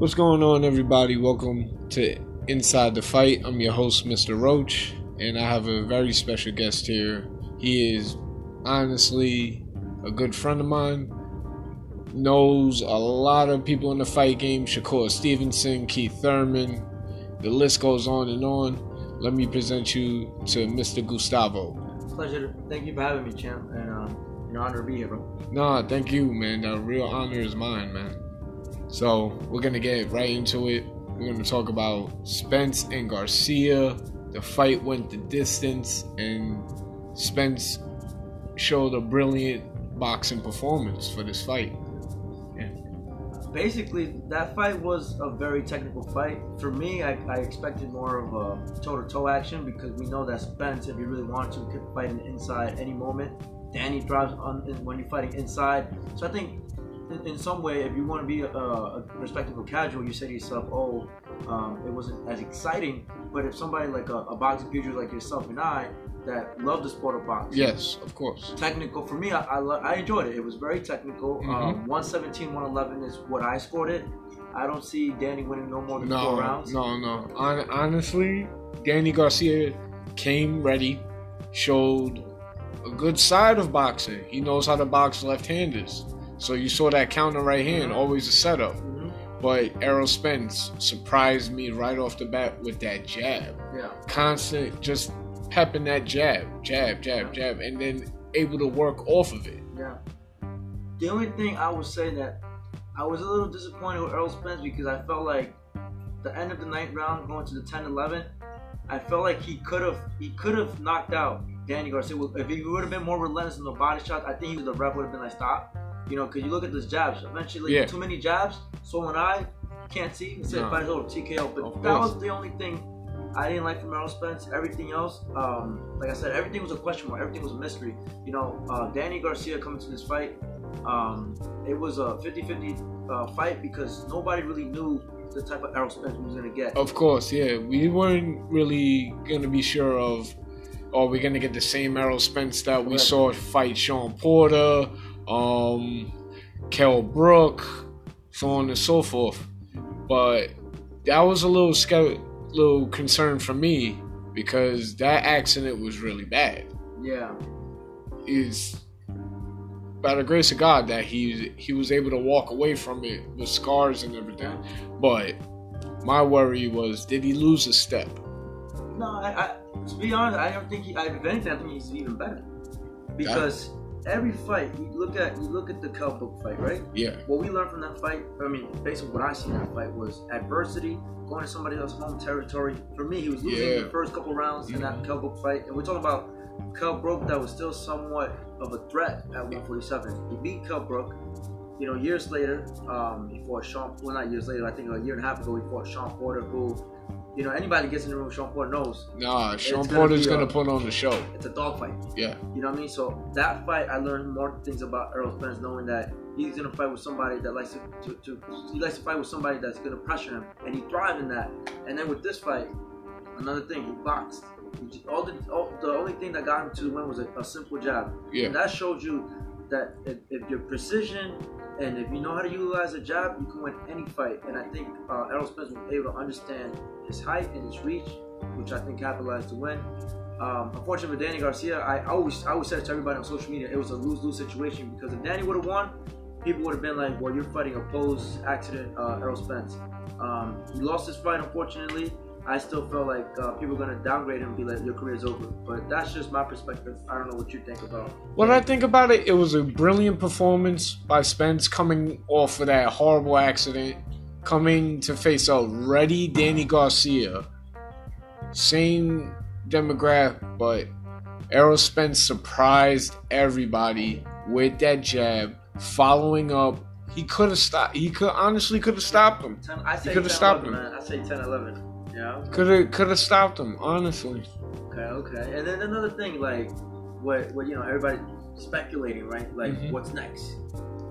What's going on, everybody? Welcome to Inside the Fight. I'm your host, Mr. Roach, and I have a very special guest here. He is honestly a good friend of mine, knows a lot of people in the fight game Shakur Stevenson, Keith Thurman, the list goes on and on. Let me present you to Mr. Gustavo. Pleasure. Thank you for having me, champ, and um, an honor to be here, bro. Nah, thank you, man. The real honor is mine, man. So we're gonna get right into it. We're gonna talk about Spence and Garcia. The fight went the distance, and Spence showed a brilliant boxing performance for this fight. Yeah. Basically, that fight was a very technical fight. For me, I, I expected more of a toe-to-toe action because we know that Spence, if he really wanted to, could fight the inside any moment. Danny drives on when you're fighting inside. So I think in, in some way, if you want to be a, a respectable casual, you say to yourself, "Oh, um, it wasn't as exciting." But if somebody like a, a boxing pugilist like yourself and I that love the sport of boxing, Yes, of course. technical for me, I I, lo- I enjoyed it. It was very technical. Um, 117, 111 is what I scored it. I don't see Danny winning no more than No, four rounds. no, no. Hon- honestly, Danny Garcia came ready, showed a good side of boxing. He knows how to box left-handers. So you saw that counter right hand, always a setup. Mhm. But Errol Spence surprised me right off the bat with that jab. Yeah. Constant, just pepping that jab, jab, jab, jab, and then able to work off of it. Yeah. The only thing I would say that I was a little disappointed with Errol Spence because I felt like the end of the ninth round going to the 10-11, I felt like he could have he could have knocked out Danny Garcia. If he would have been more relentless in the body shots, I think the ref would have been like, stop. You know, because you look at those jabs. Eventually, Yeah. too many jabs. So when I can't see, he said No. fight over TKO. But that was the only thing I didn't like from Errol Spence. Everything else, um, like I said, everything was a question mark. Everything was a mystery. You know, uh, Danny Garcia coming to this fight, um, it was a 50-50 uh, fight because nobody really knew the type of Errol Spence we was gonna get. Of course, yeah. We weren't really gonna be sure of, Are we're gonna get the same Errol Spence that we Correct. saw fight Sean Porter, um, Kell Brook, so on and so forth. But that was a little scared, little concern for me because that accident was really bad. Yeah, Is by the grace of God that he he was able to walk away from it with scars and everything. But my worry was, did he lose a step? no, I, I to be honest, I don't think he. I, if anything, I think he's even better because every fight you look at, you look at the Kell Brook fight, right? Yeah, What we learned from that fight, I mean, based on what I seen in that fight, was adversity, going to somebody else's home territory. For me, he was losing Yeah. the first couple rounds in that. Kell Brook fight, and we're talking about Kell Brook that was still somewhat of a threat at 147. He beat Kell Brook. You know, years later, um, he fought Sean. Well, not years later. I think a year and a half ago, he fought Sean Porter, who, you know, anybody gets in the room Sean Porter knows nah, Sean gonna Porter's a- gonna put on the show. it's a dogfight. Yeah, You know what I mean? So that fight, I learned more things about Errol Spence, knowing that he's gonna fight with somebody that likes to, to, to he likes to fight with somebody that's gonna pressure him, and he thrived in that. And then with this fight, another thing, he boxed. He j- all the all, the only thing that got him to the win was a, a simple jab, yeah, and that shows you that if, if your precision and if you know how to utilize a jab, you can win any fight. And I think uh, Errol Spence was able to understand his height and his reach, which I think capitalized to win. Um, unfortunately, with Danny Garcia, I always I always said to everybody on social media, it was a lose lose situation because if Danny would have won, people would have been like, "Well, you're fighting a post accident uh, Errol Spence." Um, he lost his fight, unfortunately. I still felt like uh, people were gonna downgrade him and be like, "Your career's over." But that's just my perspective. I don't know what you think about. When I think about it, it was a brilliant performance by Spence coming off of that horrible accident, coming to face already Danny Garcia. Same demographic, but Errol Spence surprised everybody with that jab, following up. He could have stopped. He could honestly could have stopped him. 10, I say could've 10, stopped 11, him. Man. I say 10, 11. Yeah. Could have could have stopped him. Honestly, Okay. Okay. And then another thing, like, what, what you know, everybody speculating, right? Like, Mhm. what's next?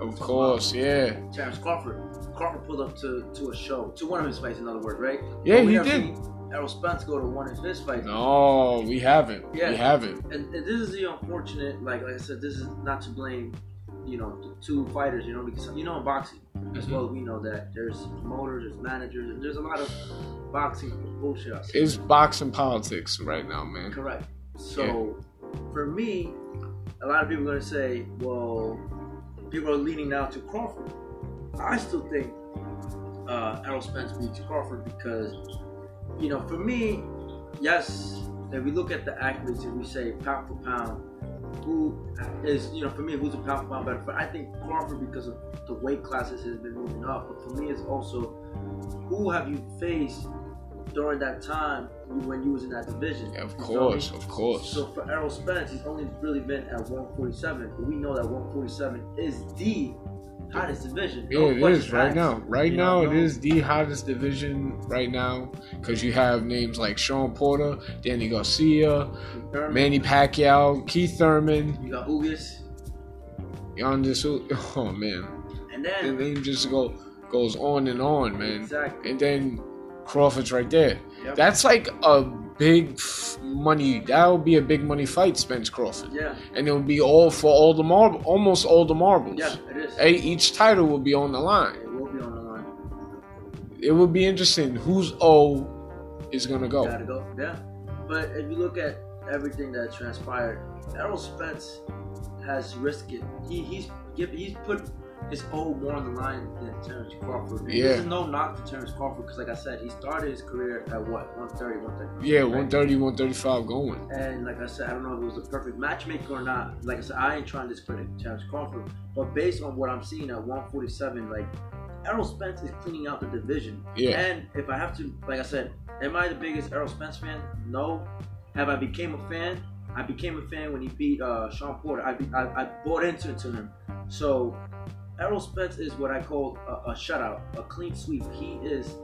of course, yeah, Terrence Crawford. Crawford pulled up to, to a show, to one of his fights, in other words, right? yeah, we he did. Errol Spence go to one of his fights. No, we haven't. Yeah. We haven't. And, and this is the unfortunate, like, like I said, this is not to blame you know the two fighters. You know because you know in boxing as Mm-hmm. well we know that there's promoters, there's managers, and there's a lot of boxing bullshit. It's boxing politics right now, man. Correct. So for me, a lot of people are gonna say, well, people are leaning now to Crawford. I still think uh, Errol Spence beats Crawford because, you know, for me, yes, if we look at the athletes and we say pound for pound, who is, you know, for me, who's a pound for pound better? But I think Crawford because of the weight classes has been moving up. But for me, it's also who have you faced during that time when you was in that division? Yeah, of You feel me? course, of course. So for Errol Spence, he's only really been at 147, but we know that 147 is the hottest division. Yeah, No it questions right now. Right You now, know, it the hottest division right now because you have names like Sean Porter, Danny Garcia, Thurman, Manny Pacquiao, Keith Thurman, You got Ugas, Yandis. Oh man, and then the then name just go goes on and on, man. exactly. And then Crawford's right there. Yep. That's like a big money. That would be a big money fight, Spence Crawford, yeah, and it would be all for all the marble, almost all the marbles. yeah, it is. Hey, each title will be on the line. It will be on the line. It would be interesting whose O is gonna go. Gotta go. Yeah. But if you look at everything that transpired, Errol Spence has risked it. He he's he's put his O more on the line than Terrence Crawford. And Yeah. There's no knock to Terrence Crawford because, like I said, he started his career at what 130, 130. Yeah, right? 130, 135 going. And like I said, I don't know if it was a perfect matchmaker or not. Like I said, I ain't trying to discredit Terrence Crawford, but based on what I'm seeing at 147, like Errol Spence is cleaning out the division. Yeah. And if I have to, like I said, am I the biggest Errol Spence fan? No. Have I became a fan? I became a fan when he beat uh, Sean Porter. I, be, I I bought into to him. So Errol Spence is what I call a, a shutout, a clean sweep. He is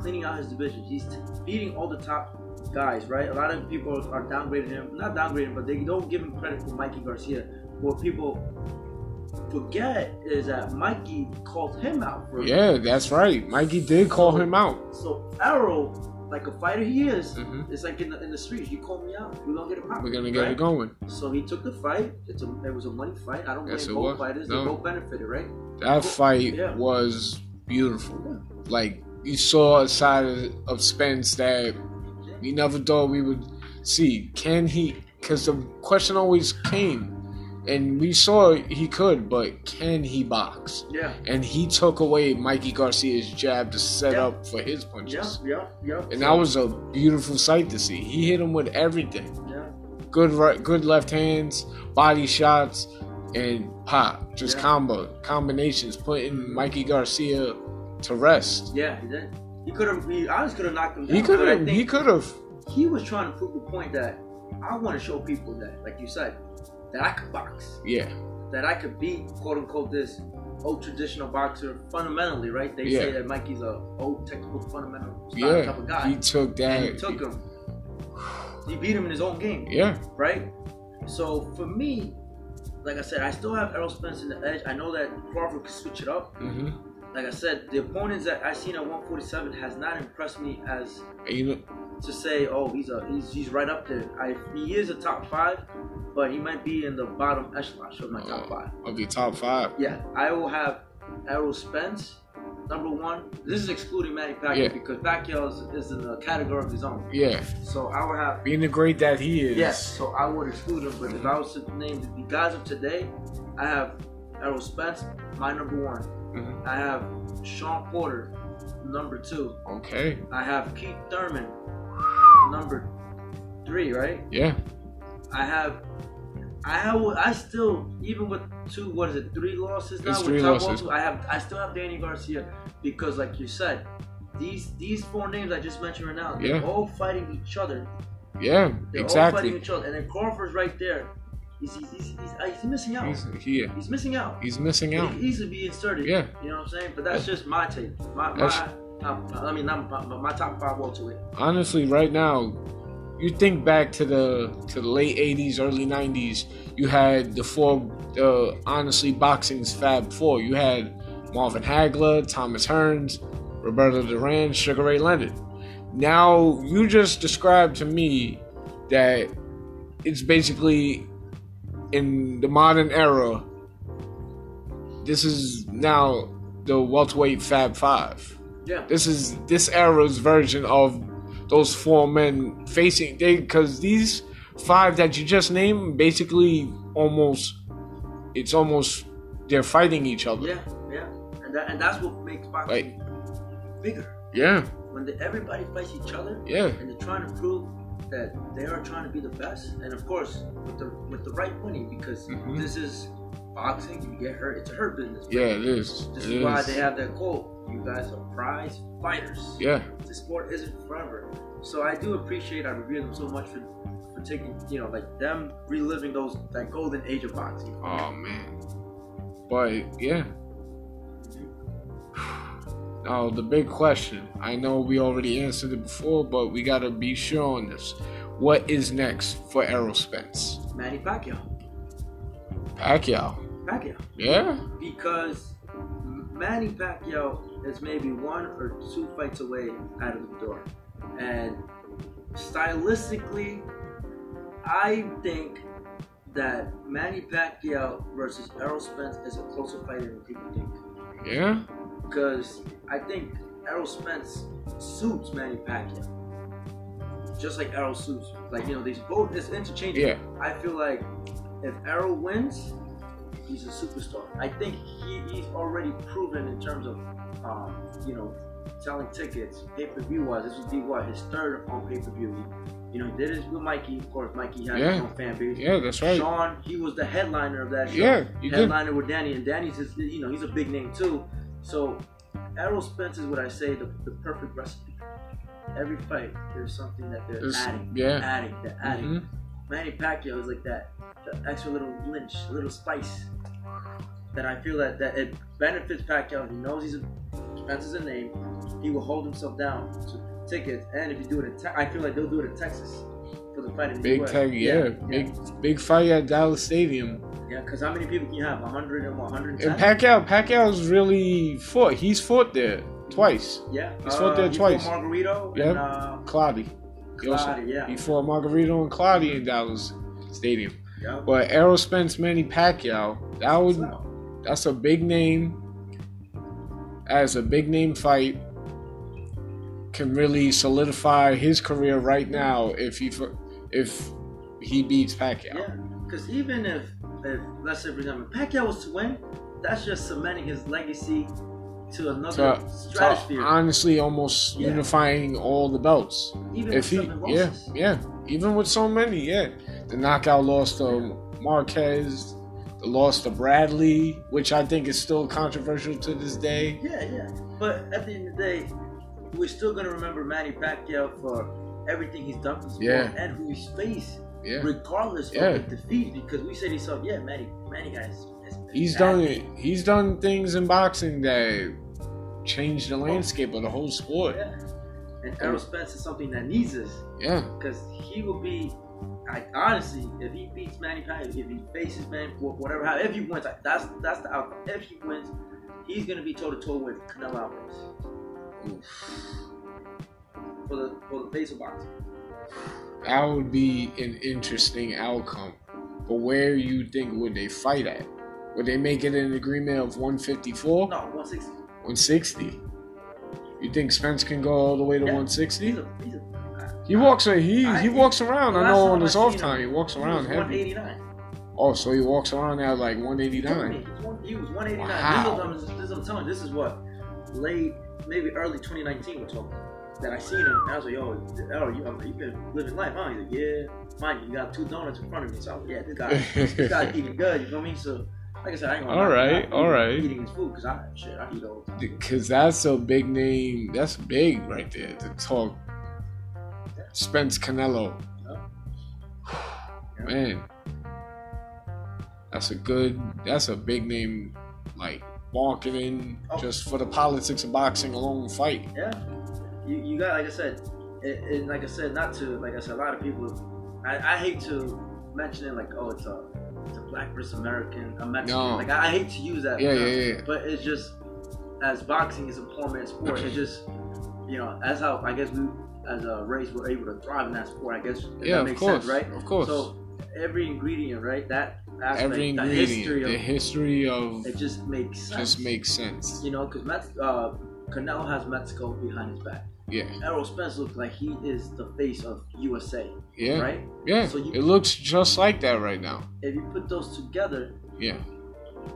cleaning out his division. He's t- beating all the top guys, right? A lot of people are downgrading him, not downgrading, but they don't give him credit for Mikey Garcia. What people forget is that Mikey called him out for Yeah, that's right. Mikey did call him out. So Errol, like a fighter he is, hmm it's like in the in the streets. You call me out, we're gonna get it popping. We're gonna get right? it going. So he took the fight. It's a it was a money fight. I don't blame Yes, both was. fighters. No. They both benefited, right? That fight Yeah. was beautiful. Like you saw a side of, of Spence that we never thought we would see. Can he? Because the question always came, and we saw he could, but can he box? Yeah. And he took away Mikey Garcia's jab to set Yeah. up for his punches. Yeah. Yeah. Yeah. And that was a beautiful sight to see. He hit him with everything. Yeah. Good right, good left hands, body shots, and pop. Just Yeah. combo combinations, putting Mikey Garcia to rest. Yeah. He did. He could have. He honestly could have knocked him down. He could have. He could have. He was trying to prove the point that I want to show people that, like you said, that I could box. Yeah. that I could beat quote unquote this old traditional boxer fundamentally, right? They say that Mikey's a old textbook fundamental Yeah. type of guy. He took that. and he took him. He beat him in his own game, Yeah. right? So for me, like I said, I still have Errol Spence in the edge. I know that Crawford could switch it up. hmm Like I said, the opponents that I've seen at 147 has not impressed me as you know, to say, oh, he's a he's, he's right up there. I, he is a top five, but he might be in the bottom echelon of my top uh, five. of your top five. Yeah, I will have Errol Spence number one. This is excluding Manny Pacquiao Yeah. because Pacquiao is, is in a category of his own. Yeah. So I would have Being the great that he is. yes. So I would exclude him. But if I was to name the guys of today, I have Errol Spence, my number one. Mhm. I have Sean Porter, number two. Okay. I have Keith Thurman, number three. Right. Yeah. I have. I have. I still, even with two, what is it, three losses now? It's three losses. I have. I still have Danny Garcia because, like you said, these these four names I just mentioned right now, they're Yeah. all fighting each other. Yeah. They're all fighting exactly. each other, and then Crawford's right there. He's he's, he's, he's, uh, he's missing out. He's He's, missing out. he's missing He out. could easily be inserted. Yeah. You know what I'm saying? But that's just my take. My my. I mean, not my, my top five welterweight. honestly right now you think back to the to the late 80s early 90s you had the four uh, honestly boxing's fab four you had marvin hagler thomas hearns roberto duran sugar ray leonard now you just described to me that it's basically in the modern era this is now the welterweight Fab Five. Yeah. This is this era's version of those four men facing they because these five that you just named basically almost it's almost they're fighting each other. Yeah, yeah, and that, and that's what makes boxing bigger. Yeah, When the, everybody fights each other, yeah, and they're trying to prove that they are trying to be the best, and of course with the with the right winning because Mhm. this is boxing. You get hurt, it's a hurt business. yeah. It is. This It is why they have that quote. You guys are prize fighters. Yeah, The sport isn't forever. So I do appreciate, I revere them so much for, for taking, you know, like them reliving those, that golden age of boxing. Oh man. But yeah. Now the big question. I know we already answered it before, but we gotta be sure on this. What is next for Errol Spence? Manny Pacquiao. Pacquiao. Pacquiao. Yeah? Because Manny Pacquiao is maybe one or two fights away out of the door. And stylistically, I think that Manny Pacquiao versus Errol Spence is a closer fight than people think. Yeah? because I think Errol Spence suits Manny Pacquiao. Just like Errol suits, like you know, these both it's interchangeable. Yeah. I feel like if Errol wins, he's a superstar. I think he, he's already proven in terms of, um, you know, selling tickets, pay per view wise. This would be what his third on pay per view. You know, he did it with Mikey. Of course, Mikey had Yeah. his own fan base. Yeah, that's right. Sean, he was the headliner of that show. Yeah, you did. headliner with Danny, and Danny's just, you know he's a big name too. So Errol Spence is what I say the, the perfect recipe. Every fight, there's something that they're It's- adding, yeah. adding, they're adding. Mhm. Manny Pacquiao is like that, the extra little lynch, little spice that I feel that, that it benefits Pacquiao. He knows he's a Spence a name. He will hold himself down to tickets, and if you do it in, te- I feel like they'll do it in Texas for the fight in Big US. tag, yeah. Big big fight at Dallas Stadium. Yeah, because how many people can you have? 100 and what, 110? And Pacquiao, Pacquiao's really fought. He's fought there twice. Yeah, He's fought there he twice. Fought Margarito Yep. and uh, also- Clottey, yeah. He fought Margarito and Clottey in Dallas Stadium. yeah. But Errol Spence, Manny Pacquiao, that would that's a big name. As a big name fight, can really solidify his career right now if he if he beats Pacquiao. yeah, because even if, if let's say for example Pacquiao was to win, that's just cementing his legacy to another To, to stratosphere. honestly almost Yeah. unifying all the belts. even If with he, yeah, yeah, even with so many, yeah, the knockout loss to Marquez, loss to Bradley, which I think is still controversial to this day. yeah, yeah. But at the end of the day, we're still gonna remember Manny Pacquiao for everything he's done for sport Yeah. and who he's faced, Yeah, regardless Yeah. of the defeat. Because we said himself, yeah, Manny, Manny guys. he's done it. He's done things in boxing that changed the landscape of the whole sport. Yeah. And Errol Spence is something that needs us. Yeah, because he will be. I honestly, if he beats Manny Pacquiao, if he faces Manny, wh- whatever, how if he wins, like, that's that's the outcome. If he wins, he's gonna be toe to toe with Canelo Alvarez for the for the face of boxing. that would be an interesting outcome. But where you think would they fight at? Would they make it an agreement of 154, No, 160. 160? You think Spence can go all the way to Yeah. 160? He's a, he's a, He walks. He I- he walks around. I know on his I off time him, he walks he around heavy. 189. Oh, so he walks around at like He told 189. He was, one- he was 189. Wow. This is, this is, I'm telling you, this is what late, maybe early 2019 we're talking. That I seen him, and I was like, "Yo, Errol, you, oh, you been living life, huh?" He's like, "Yeah, mind you, you got two donuts in front of me." So I was like, "Yeah, this guy, this guy's eating good." You feel me? So, like I said, I ain't gonna. All right, all eating- Eating his food because I shit, I eat all the time. Because that's a big name. That's big right there to talk. Spence Canelo. Man, that's a good. That's a big name. Like marketing, Oh. just for the politics of boxing alone. Fight. Yeah, you, you got like I said, it, and like I said, not to like I said, a lot of people. I, I hate to mention it like, oh, it's a it's a black versus American, a Mexican. No. Like I, I hate to use that. Yeah, term, yeah, yeah. But it's just as boxing is a poor man's sport. It's just you know that's how I guess we as a race we were able to thrive in that sport. I guess Yeah, that of course, sense, right? of course. So every ingredient, right? That aspect, every the ingredient, history of the history of it just makes sense. just makes sense. you know, because uh, Canelo has Mexico behind his back. Yeah, Errol Spence looks like he is the face of USA, yeah, right? yeah. So you- it looks just like that right now. If you put those together, Yeah,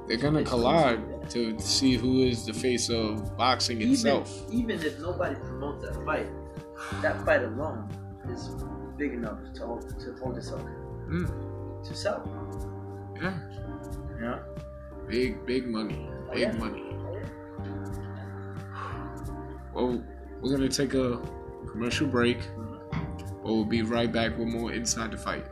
they're gonna collide to see who is the face of boxing even itself. even if nobody promotes that fight, that fight alone is big enough to hold, to hold itself Mm, to sell. yeah, Yeah. big big money, Oh, big yeah. money. Well, we're gonna take a commercial break. But we'll be right back with more inside the fight.